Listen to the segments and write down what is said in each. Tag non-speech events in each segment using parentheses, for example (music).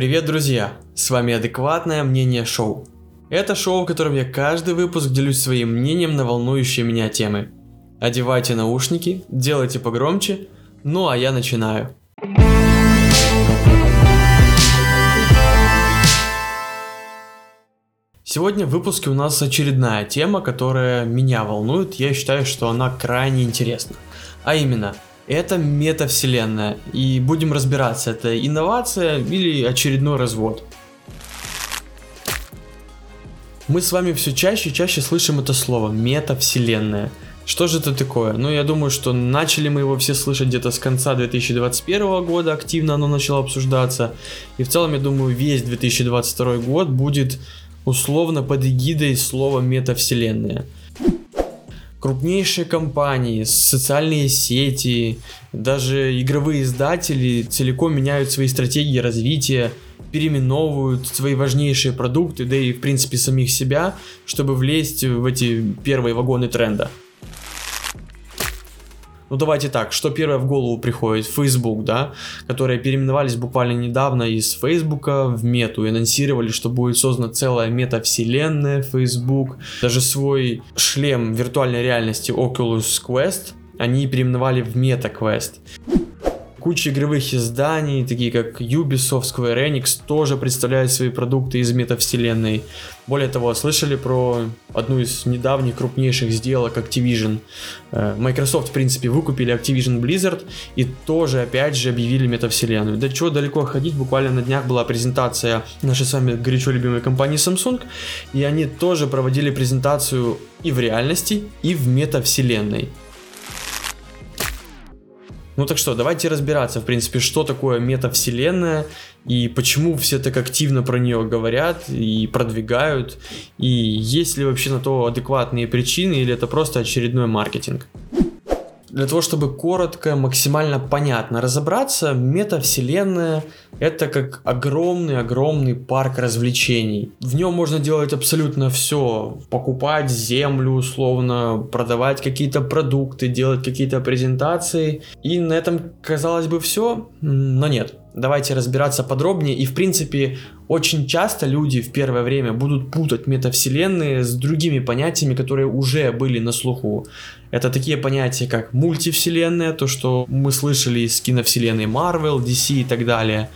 Привет, друзья! С вами Адекватное мнение шоу. Это шоу, в котором я каждый выпуск делюсь своим мнением на волнующие меня темы. Одевайте наушники, делайте погромче, ну а я начинаю. Сегодня в выпуске у нас очередная тема, которая меня волнует. Я считаю, что она крайне интересна. А именно, это метавселенная. И будем разбираться, это инновация или очередной развод. Мы с вами все чаще и чаще слышим это слово метавселенная. Что же это такое? Ну, я думаю, что начали мы его все слышать где-то с конца 2021 года, активно оно начало обсуждаться. И в целом, я думаю, весь 2022 год будет условно под эгидой слова метавселенная крупнейшие компании, социальные сети, даже игровые издатели целиком меняют свои стратегии развития, переименовывают свои важнейшие продукты, да и в принципе самих себя, чтобы влезть в эти первые вагоны тренда. Ну давайте так, что первое в голову приходит? Facebook, да, которые переименовались буквально недавно из Facebook в мету анонсировали, что будет создана целая метавселенная Facebook. Даже свой шлем виртуальной реальности Oculus Quest они переименовали в MetaQuest. Куча игровых изданий, такие как Ubisoft, Square Enix, тоже представляют свои продукты из метавселенной. Более того, слышали про одну из недавних крупнейших сделок Activision. Э, Microsoft, в принципе, выкупили Activision Blizzard и тоже, опять же, объявили метавселенную. Да чего далеко ходить, буквально на днях была презентация нашей с вами горячо любимой компании Samsung, и они тоже проводили презентацию и в реальности, и в метавселенной. Ну так что, давайте разбираться, в принципе, что такое метавселенная и почему все так активно про нее говорят и продвигают, и есть ли вообще на то адекватные причины или это просто очередной маркетинг. Для того, чтобы коротко, максимально понятно разобраться, метавселенная это как огромный-огромный парк развлечений. В нем можно делать абсолютно все. Покупать землю условно, продавать какие-то продукты, делать какие-то презентации. И на этом, казалось бы, все, но нет. Давайте разбираться подробнее. И в принципе, очень часто люди в первое время будут путать метавселенные с другими понятиями, которые уже были на слуху. Это такие понятия, как мультивселенная, то, что мы слышали из киновселенной Marvel, DC и так далее.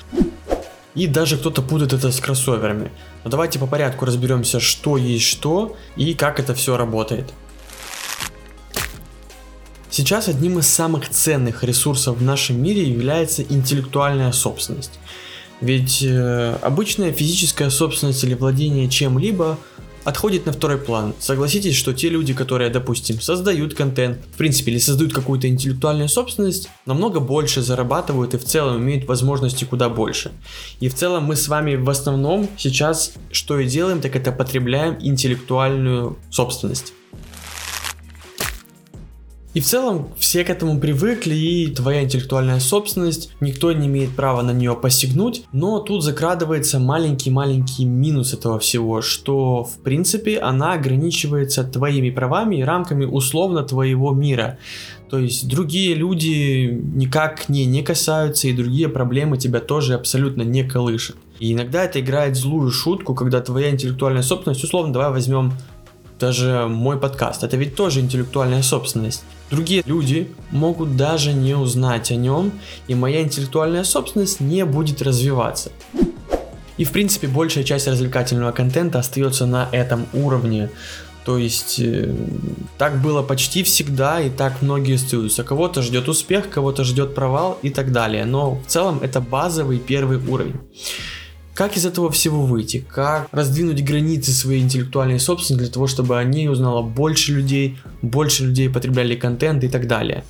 И даже кто-то путает это с кроссоверами. Но давайте по порядку разберемся, что есть что и как это все работает. Сейчас одним из самых ценных ресурсов в нашем мире является интеллектуальная собственность. Ведь э, обычная физическая собственность или владение чем-либо отходит на второй план. Согласитесь, что те люди, которые, допустим, создают контент, в принципе, или создают какую-то интеллектуальную собственность, намного больше зарабатывают и в целом имеют возможности куда больше. И в целом мы с вами в основном сейчас что и делаем, так это потребляем интеллектуальную собственность. И в целом все к этому привыкли, и твоя интеллектуальная собственность, никто не имеет права на нее посягнуть, но тут закрадывается маленький-маленький минус этого всего, что в принципе она ограничивается твоими правами и рамками условно твоего мира. То есть другие люди никак к ней не касаются, и другие проблемы тебя тоже абсолютно не колышат. И иногда это играет злую шутку, когда твоя интеллектуальная собственность, условно, давай возьмем даже мой подкаст, это ведь тоже интеллектуальная собственность. Другие люди могут даже не узнать о нем, и моя интеллектуальная собственность не будет развиваться. И в принципе большая часть развлекательного контента остается на этом уровне. То есть э, так было почти всегда и так многие остаются. Кого-то ждет успех, кого-то ждет провал и так далее. Но в целом это базовый первый уровень. Как из этого всего выйти? Как раздвинуть границы своей интеллектуальной собственности для того, чтобы о ней узнало больше людей, больше людей потребляли контент и так далее?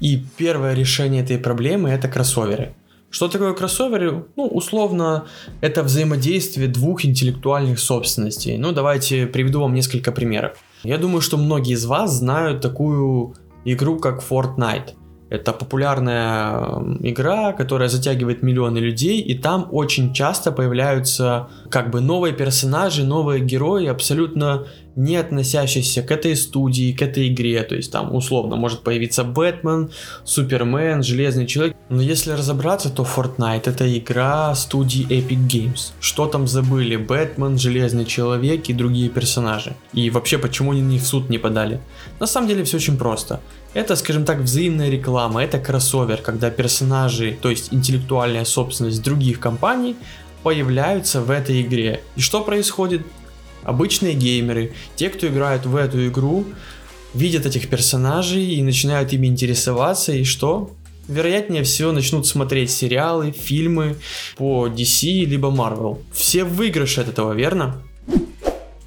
И первое решение этой проблемы это кроссоверы. Что такое кроссоверы? Ну, условно, это взаимодействие двух интеллектуальных собственностей. Ну, давайте приведу вам несколько примеров. Я думаю, что многие из вас знают такую игру, как Fortnite. Это популярная игра, которая затягивает миллионы людей, и там очень часто появляются как бы новые персонажи, новые герои, абсолютно не относящийся к этой студии, к этой игре. То есть там условно может появиться Бэтмен, Супермен, Железный Человек. Но если разобраться, то Fortnite это игра студии Epic Games. Что там забыли? Бэтмен, Железный Человек и другие персонажи. И вообще, почему они в суд не подали? На самом деле все очень просто. Это, скажем так, взаимная реклама, это кроссовер, когда персонажи, то есть интеллектуальная собственность других компаний, появляются в этой игре. И что происходит? Обычные геймеры, те, кто играют в эту игру, видят этих персонажей и начинают ими интересоваться, и что? Вероятнее всего начнут смотреть сериалы, фильмы по DC либо Marvel. Все выигрыши от этого, верно?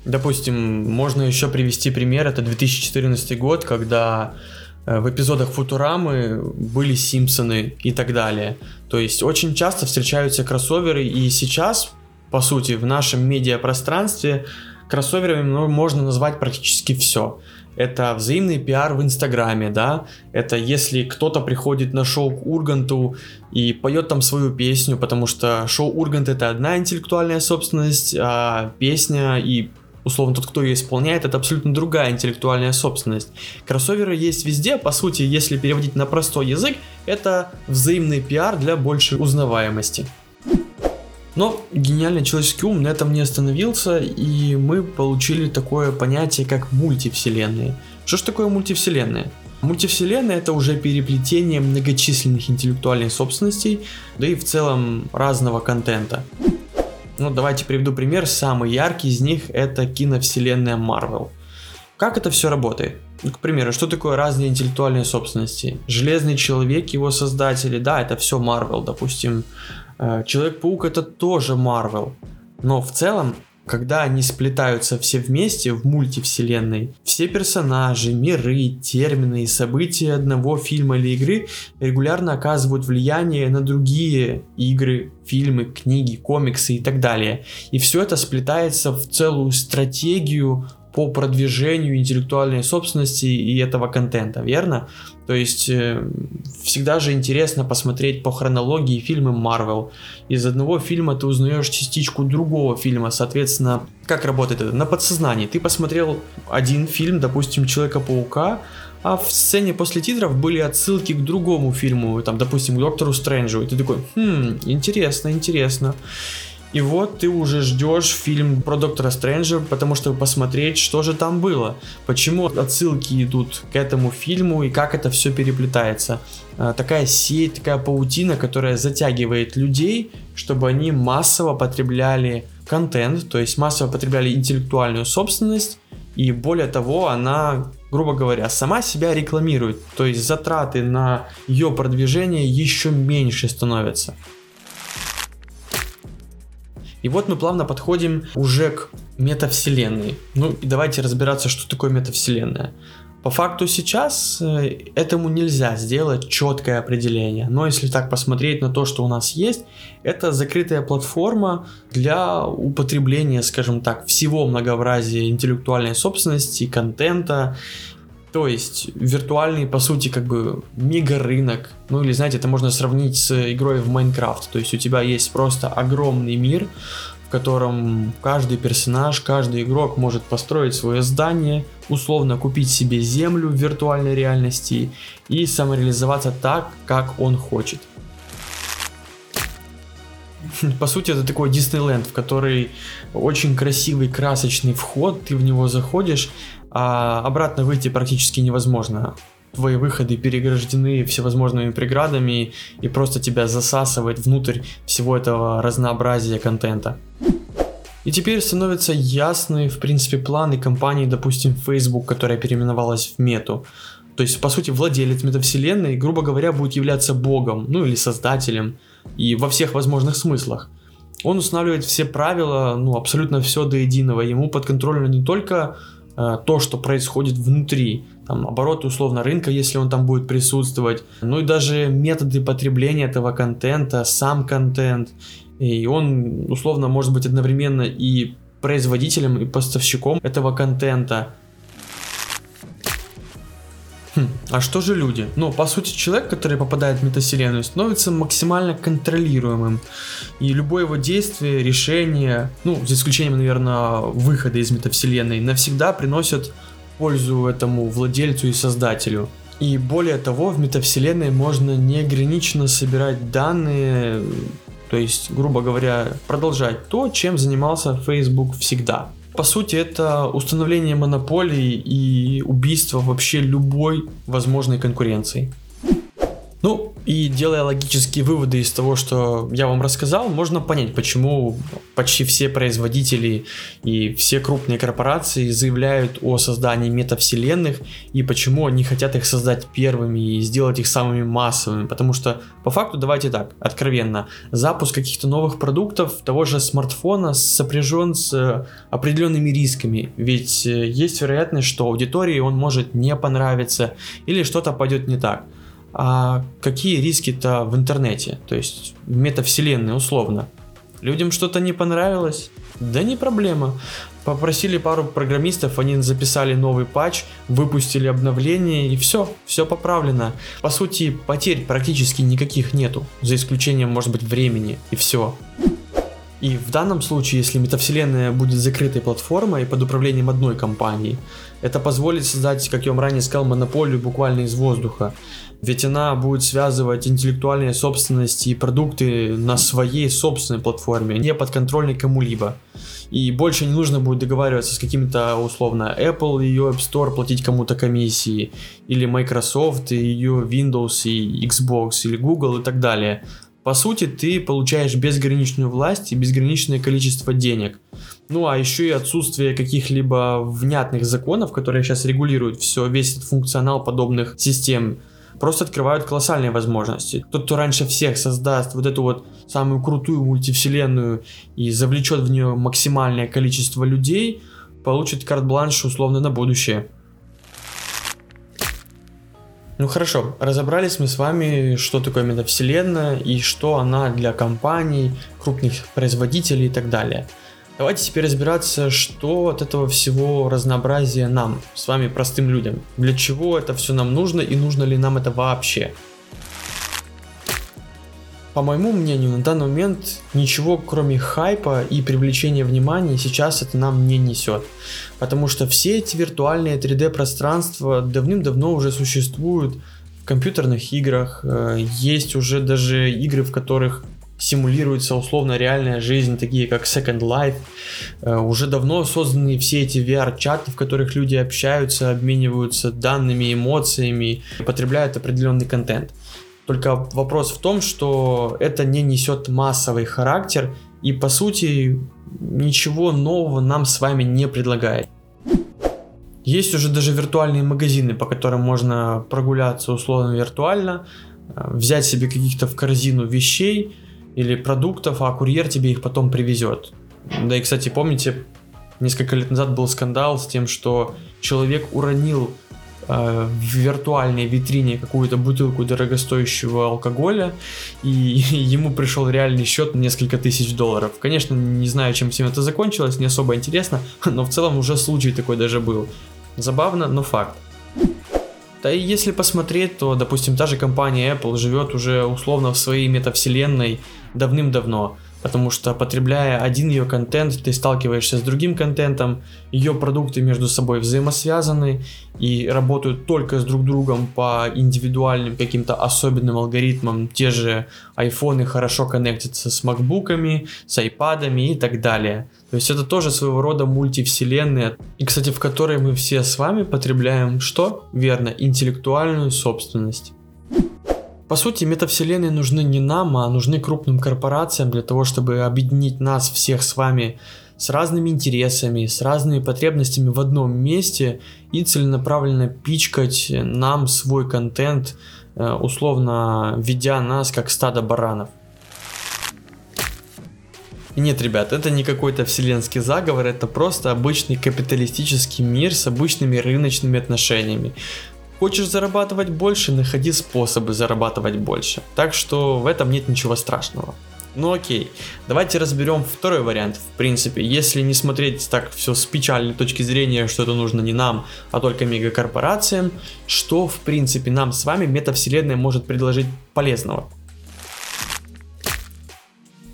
Допустим, можно еще привести пример, это 2014 год, когда Э, в эпизодах Футурамы были Симпсоны и так далее. То есть очень часто встречаются кроссоверы, и сейчас, по сути, в нашем медиапространстве кроссоверами ну, можно назвать практически все. Это взаимный пиар в Инстаграме, да, это если кто-то приходит на шоу к Урганту и поет там свою песню, потому что шоу Ургант это одна интеллектуальная собственность, а песня и условно тот, кто ее исполняет, это абсолютно другая интеллектуальная собственность. Кроссоверы есть везде, по сути, если переводить на простой язык, это взаимный пиар для большей узнаваемости. Но гениальный человеческий ум на этом не остановился, и мы получили такое понятие, как мультивселенные. Что ж такое мультивселенная? Мультивселенная это уже переплетение многочисленных интеллектуальных собственностей, да и в целом разного контента. Ну, давайте приведу пример. Самый яркий из них это киновселенная Marvel. Как это все работает? Ну, к примеру, что такое разные интеллектуальные собственности? Железный человек, его создатели, да, это все Marvel, допустим. Э, Человек-паук это тоже Marvel. Но в целом когда они сплетаются все вместе в мультивселенной, все персонажи, миры, термины и события одного фильма или игры регулярно оказывают влияние на другие игры, фильмы, книги, комиксы и так далее. И все это сплетается в целую стратегию по продвижению интеллектуальной собственности и этого контента, верно? То есть э, всегда же интересно посмотреть по хронологии фильмы Marvel. Из одного фильма ты узнаешь частичку другого фильма, соответственно, как работает это? На подсознании. Ты посмотрел один фильм, допустим, Человека-паука, а в сцене после титров были отсылки к другому фильму, там, допустим, к Доктору Стрэнджу, и ты такой, хм, интересно, интересно. И вот ты уже ждешь фильм про Доктора Стрэнджа, потому что посмотреть, что же там было. Почему отсылки идут к этому фильму и как это все переплетается. А, такая сеть, такая паутина, которая затягивает людей, чтобы они массово потребляли контент, то есть массово потребляли интеллектуальную собственность. И более того, она грубо говоря, сама себя рекламирует, то есть затраты на ее продвижение еще меньше становятся. И вот мы плавно подходим уже к метавселенной. Ну и давайте разбираться, что такое метавселенная. По факту сейчас э, этому нельзя сделать четкое определение, но если так посмотреть на то, что у нас есть, это закрытая платформа для употребления, скажем так, всего многообразия интеллектуальной собственности, контента то есть виртуальный, по сути, как бы мега рынок. Ну или, знаете, это можно сравнить с игрой в Майнкрафт. То есть у тебя есть просто огромный мир, в котором каждый персонаж, каждый игрок может построить свое здание, условно купить себе землю в виртуальной реальности и самореализоваться так, как он хочет. (laughs) По сути, это такой Диснейленд, в который очень красивый, красочный вход, ты в него заходишь, а обратно выйти практически невозможно. Твои выходы переграждены всевозможными преградами и просто тебя засасывает внутрь всего этого разнообразия контента. И теперь становятся ясны, в принципе, планы компании, допустим, Facebook, которая переименовалась в Мету. То есть, по сути, владелец метавселенной, грубо говоря, будет являться богом, ну или создателем, и во всех возможных смыслах. Он устанавливает все правила, ну, абсолютно все до единого. Ему подконтрольно не только то, что происходит внутри, там, обороты условно рынка, если он там будет присутствовать, ну и даже методы потребления этого контента, сам контент, и он условно может быть одновременно и производителем, и поставщиком этого контента. Хм, а что же люди? Ну, по сути, человек, который попадает в метавселенную, становится максимально контролируемым. И любое его действие, решение, ну, за исключением, наверное, выхода из метавселенной, навсегда приносят пользу этому владельцу и создателю. И более того, в метавселенной можно неограниченно собирать данные, то есть, грубо говоря, продолжать то, чем занимался Facebook всегда. По сути, это установление монополии и убийство вообще любой возможной конкуренции. Ну, и делая логические выводы из того, что я вам рассказал, можно понять, почему почти все производители и все крупные корпорации заявляют о создании метавселенных и почему они хотят их создать первыми и сделать их самыми массовыми. Потому что, по факту, давайте так, откровенно, запуск каких-то новых продуктов, того же смартфона сопряжен с э, определенными рисками. Ведь э, есть вероятность, что аудитории он может не понравиться или что-то пойдет не так. А какие риски-то в интернете, то есть в метавселенной условно? Людям что-то не понравилось? Да не проблема. Попросили пару программистов, они записали новый патч, выпустили обновление и все, все поправлено. По сути, потерь практически никаких нету, за исключением, может быть, времени и все. И в данном случае, если метавселенная будет закрытой платформой под управлением одной компании, это позволит создать, как я вам ранее сказал, монополию буквально из воздуха. Ведь она будет связывать интеллектуальные собственности и продукты на своей собственной платформе, не подконтрольной кому-либо. И больше не нужно будет договариваться с какими-то условно Apple и ее App Store платить кому-то комиссии, или Microsoft и ее Windows и Xbox, или Google и так далее. По сути, ты получаешь безграничную власть и безграничное количество денег. Ну а еще и отсутствие каких-либо внятных законов, которые сейчас регулируют все, весь этот функционал подобных систем, просто открывают колоссальные возможности. Тот, кто раньше всех создаст вот эту вот самую крутую мультивселенную и завлечет в нее максимальное количество людей, получит карт-бланш условно на будущее. Ну хорошо, разобрались мы с вами, что такое метавселенная и что она для компаний, крупных производителей и так далее. Давайте теперь разбираться, что от этого всего разнообразия нам, с вами простым людям. Для чего это все нам нужно и нужно ли нам это вообще. По моему мнению, на данный момент ничего кроме хайпа и привлечения внимания сейчас это нам не несет. Потому что все эти виртуальные 3D пространства давным-давно уже существуют в компьютерных играх. Э, есть уже даже игры, в которых симулируется условно реальная жизнь, такие как Second Life. Э, уже давно созданы все эти VR-чаты, в которых люди общаются, обмениваются данными, эмоциями, потребляют определенный контент. Только вопрос в том, что это не несет массовый характер и по сути ничего нового нам с вами не предлагает. Есть уже даже виртуальные магазины, по которым можно прогуляться условно виртуально, э, взять себе каких-то в корзину вещей или продуктов, а курьер тебе их потом привезет. Да и, кстати, помните, несколько лет назад был скандал с тем, что человек уронил Э, в виртуальной витрине какую-то бутылку дорогостоящего алкоголя, и (laughs) ему пришел реальный счет на несколько тысяч долларов. Конечно, не знаю, чем всем это закончилось, не особо интересно, (laughs) но в целом уже случай такой даже был. Забавно, но факт. Да и если посмотреть, то, допустим, та же компания Apple живет уже условно в своей метавселенной давным-давно. Потому что потребляя один ее контент, ты сталкиваешься с другим контентом, ее продукты между собой взаимосвязаны и работают только с друг другом по индивидуальным каким-то особенным алгоритмам. Те же айфоны хорошо коннектятся с макбуками, с айпадами и так далее. То есть это тоже своего рода мультивселенная, и, кстати, в которой мы все с вами потребляем что? Верно, интеллектуальную собственность. По сути, метавселенные нужны не нам, а нужны крупным корпорациям для того, чтобы объединить нас всех с вами с разными интересами, с разными потребностями в одном месте и целенаправленно пичкать нам свой контент, э, условно ведя нас как стадо баранов. нет, ребят, это не какой-то вселенский заговор, это просто обычный капиталистический мир с обычными рыночными отношениями. Хочешь зарабатывать больше, находи способы зарабатывать больше. Так что в этом нет ничего страшного. Ну окей, давайте разберем второй вариант. В принципе, если не смотреть так все с печальной точки зрения, что это нужно не нам, а только мегакорпорациям, что в принципе нам с вами метавселенная может предложить полезного.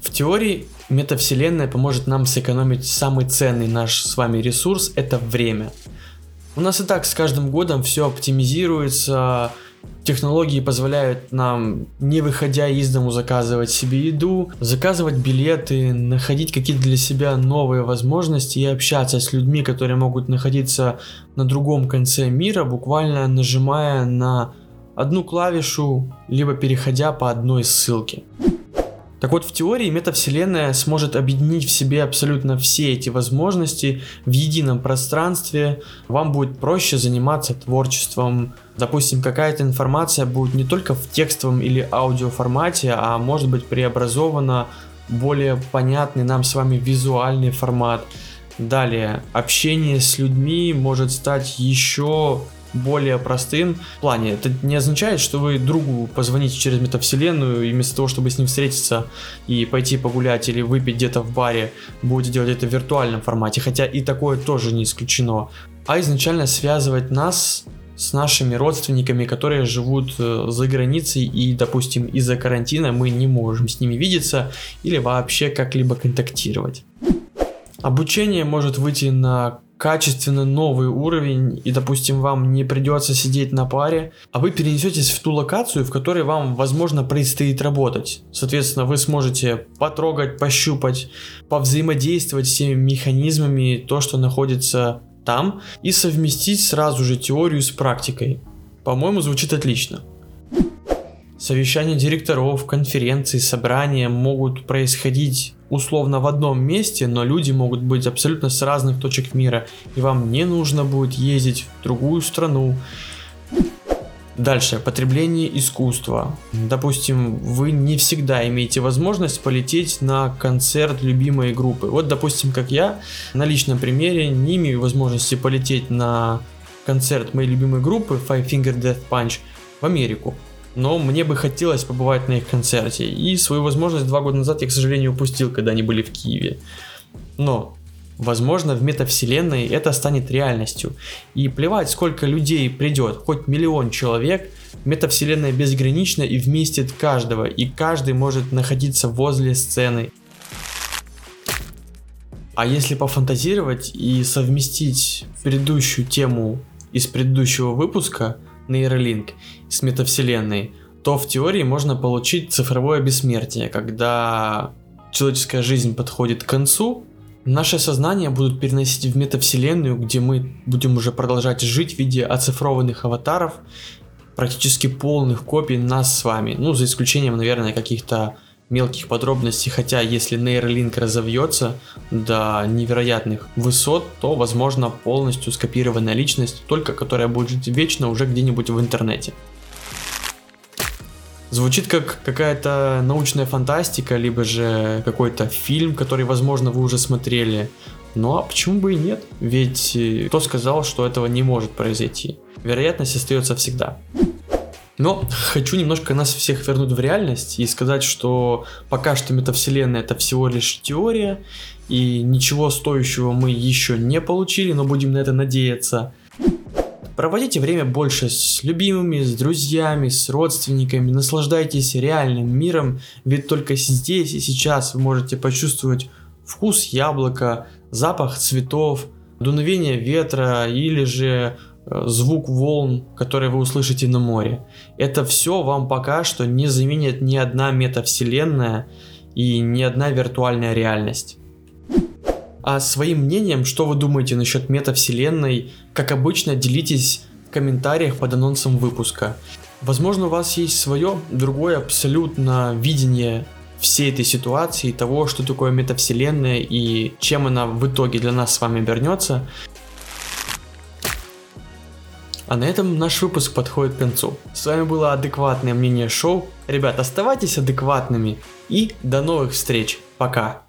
В теории метавселенная поможет нам сэкономить самый ценный наш с вами ресурс, это время. У нас и так с каждым годом все оптимизируется, Технологии позволяют нам, не выходя из дому, заказывать себе еду, заказывать билеты, находить какие-то для себя новые возможности и общаться с людьми, которые могут находиться на другом конце мира, буквально нажимая на одну клавишу, либо переходя по одной ссылке. Так вот, в теории метавселенная сможет объединить в себе абсолютно все эти возможности в едином пространстве. Вам будет проще заниматься творчеством. Допустим, какая-то информация будет не только в текстовом или аудио формате, а может быть преобразована более понятный нам с вами визуальный формат. Далее, общение с людьми может стать еще более простым плане. Это не означает, что вы другу позвоните через метавселенную и вместо того, чтобы с ним встретиться и пойти погулять или выпить где-то в баре, будете делать это в виртуальном формате, хотя и такое тоже не исключено. А изначально связывать нас с нашими родственниками, которые живут э, за границей и, допустим, из-за карантина мы не можем с ними видеться или вообще как-либо контактировать. Обучение может выйти на качественно новый уровень, и, допустим, вам не придется сидеть на паре, а вы перенесетесь в ту локацию, в которой вам, возможно, предстоит работать. Соответственно, вы сможете потрогать, пощупать, повзаимодействовать с теми механизмами, то, что находится там, и совместить сразу же теорию с практикой. По-моему, звучит отлично. Совещания директоров, конференции, собрания могут происходить условно в одном месте, но люди могут быть абсолютно с разных точек мира, и вам не нужно будет ездить в другую страну. Дальше, потребление искусства. Допустим, вы не всегда имеете возможность полететь на концерт любимой группы. Вот, допустим, как я, на личном примере, не имею возможности полететь на концерт моей любимой группы Five Finger Death Punch в Америку но мне бы хотелось побывать на их концерте. И свою возможность два года назад я, к сожалению, упустил, когда они были в Киеве. Но, возможно, в метавселенной это станет реальностью. И плевать, сколько людей придет, хоть миллион человек, метавселенная безгранична и вместит каждого, и каждый может находиться возле сцены. А если пофантазировать и совместить предыдущую тему из предыдущего выпуска, нейролинк с метавселенной, то в теории можно получить цифровое бессмертие, когда человеческая жизнь подходит к концу, наше сознание будут переносить в метавселенную, где мы будем уже продолжать жить в виде оцифрованных аватаров, практически полных копий нас с вами, ну за исключением, наверное, каких-то мелких подробностей, хотя если нейролинк разовьется до невероятных высот, то возможно полностью скопированная личность, только которая будет жить вечно уже где-нибудь в интернете. Звучит как какая-то научная фантастика, либо же какой-то фильм, который, возможно, вы уже смотрели. Ну а почему бы и нет? Ведь э, кто сказал, что этого не может произойти? Вероятность остается всегда. Но хочу немножко нас всех вернуть в реальность и сказать, что пока что метавселенная это всего лишь теория, и ничего стоящего мы еще не получили, но будем на это надеяться. Проводите время больше с любимыми, с друзьями, с родственниками, наслаждайтесь реальным миром, ведь только здесь и сейчас вы можете почувствовать вкус яблока, запах цветов, дуновение ветра или же звук волн, которые вы услышите на море. Это все вам пока что не заменит ни одна метавселенная и ни одна виртуальная реальность. А своим мнением, что вы думаете насчет метавселенной, как обычно, делитесь в комментариях под анонсом выпуска. Возможно, у вас есть свое, другое абсолютно видение всей этой ситуации, того, что такое метавселенная и чем она в итоге для нас с вами обернется. А на этом наш выпуск подходит к концу. С вами было адекватное мнение шоу. Ребят, оставайтесь адекватными и до новых встреч. Пока.